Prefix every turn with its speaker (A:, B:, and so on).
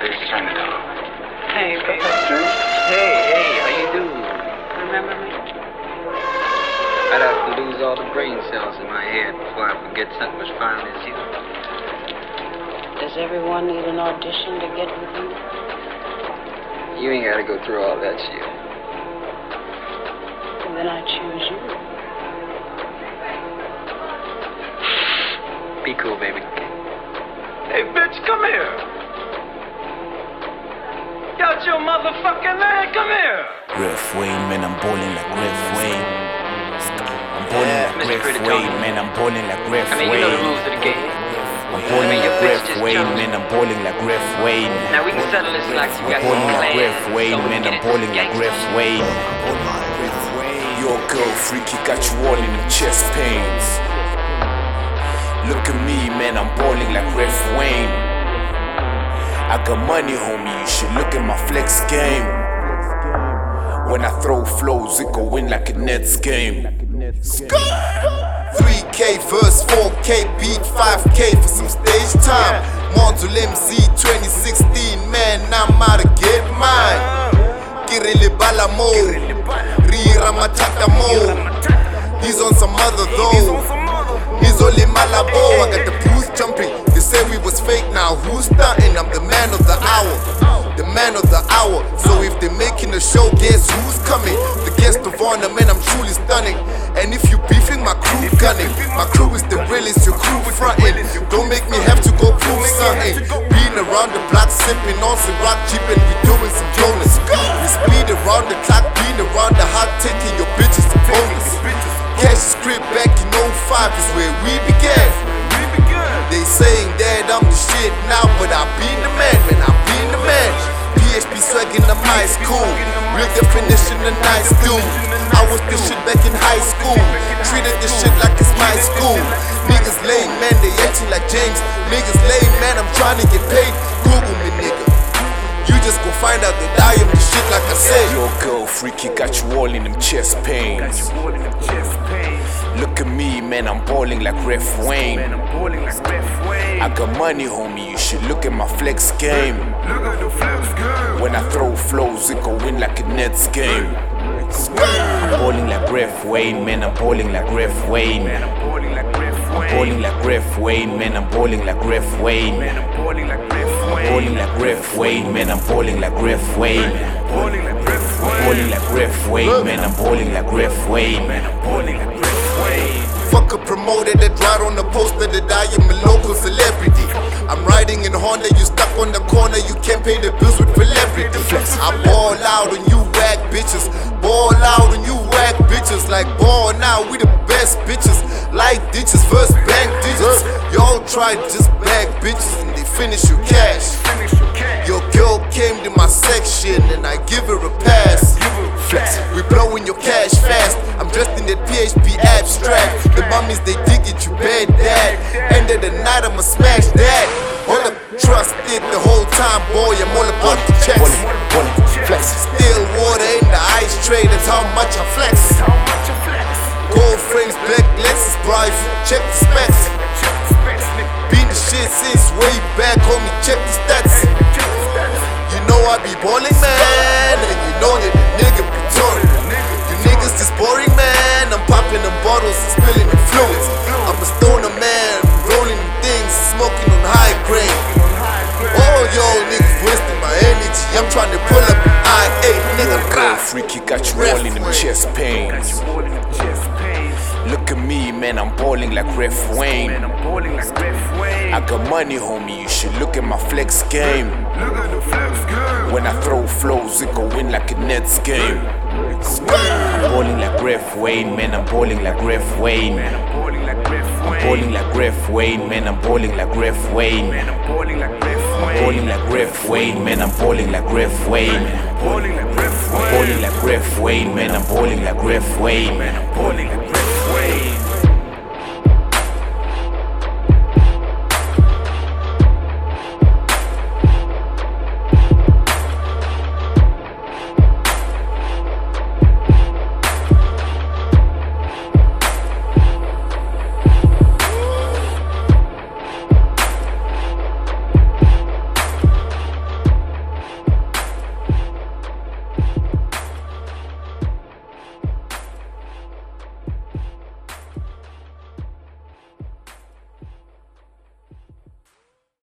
A: bitch, turn it off.
B: Hey, baby.
A: Hey, hey, how you do?
B: Remember me?
A: I'd have to lose all the brain cells in my head before I forget something as fine as you.
B: Does everyone need an audition to get with you?
A: You ain't gotta go through all that shit.
B: Well, then I choose you.
A: Be cool, baby.
C: Hey, bitch, come here. Got your motherfucking man, come here.
D: Ref Wayne, man, I'm balling like Ref Wayne. I'm balling
A: Yeah,
D: like
A: Mr.
D: Griff
A: Critic
D: Wayne,
A: Tony.
D: man, I'm balling like Griff
A: I mean, you know the
D: Wayne.
A: rules of the game.
D: I'm balling
A: I mean,
D: like
A: your bitch
D: Griff
A: just
D: Wayne, man, I'm balling like Ref Wayne.
A: Now we can settle this like we
D: I'm
A: got
D: balling
A: some
D: like
A: plans.
D: Ref Wayne,
A: so we
D: man,
A: can
D: I'm
A: get
D: balling like
A: some Ref
D: Wayne. Your girl freaky got you all in them chest pains. Look at me, man, I'm balling like Ref Wayne. I got money, homie, you should look at my flex game. When I throw flows, it go in like a Nets game. 3K verse 4K beat 5K for some stage time. MonZol MC 2016, man, I'm out to get mine. Kirili Balamo, Rira Matata Mo. He's on some other though. He's only Malabo. I got the booth jumping. We was fake now. Who's starting? I'm the man of the hour. The man of the hour. So if they're making a show, guess who's coming? The guest of honor, man, I'm truly stunning. And if you beefing, my crew gunning. My crew is the realest, your crew fronting. Don't make me have to go prove something. Being around the block, sipping on some rock and we doing some Jonas. We speed around the clock, I'm the shit now, but I been the man, man, I been the man. PHP swagging, I'm high school. Real definition of nice dude. I was this shit back in high school. Treated this shit like it's my school. Niggas lame, man, they acting like James. Niggas lame, man, I'm trying to get paid. Google me, nigga. You just go find out that I am the shit like I said. Your girl freaky got you all in them chest pains. Look at me, man, I'm balling like Ref Wayne. I got money, homie, you should look at my flex game. Look at the flex game. When I throw flows, it go in like a Nets game. I'm balling like Ref Wayne, man, I'm balling like Ref Wayne. I'm balling like Ref Wayne, man, I'm balling like Ref Wayne. I'm balling like Ref Wayne, man, I'm balling like Ref Wayne. I'm balling like Ref Wayne, man, I'm balling like Ref Wayne. Fuck a promoter that ride on the poster that pay the bills with celebrity. I ball out on you whack bitches, ball out on you whack bitches, like ball now, we the best bitches, like ditches, first bank digits. Y'all try just bag bitches and they finish your cash. Your girl came to my section and I give her a pass. We blowing your cash fast. I'm dressed in that PHP abstract. The mummies they dig it, you bad dad. End of the night, I'ma smash that. Time, boy. I'm all about the checks. Flex, still water in the ice tray. That's how much I flex. Gold frames, black lenses, bright. Check the specs. Been the shit since way back, homie. Check the stats. In them chest pains. Look at me, man, I'm balling like Ref Wayne. I got money, homie, you should look at my flex game. When I throw flows, it go in like a Nets game. I'm balling like Ref Wayne, man, I'm balling like Ref Wayne. I'm balling like Ref Wayne, man, I'm balling like Ref Wayne. I'm balling like Ref Wayne, man, I'm balling like Ref Wayne. I'm balling like Ref Wayne, man, I'm balling like Ref Wayne.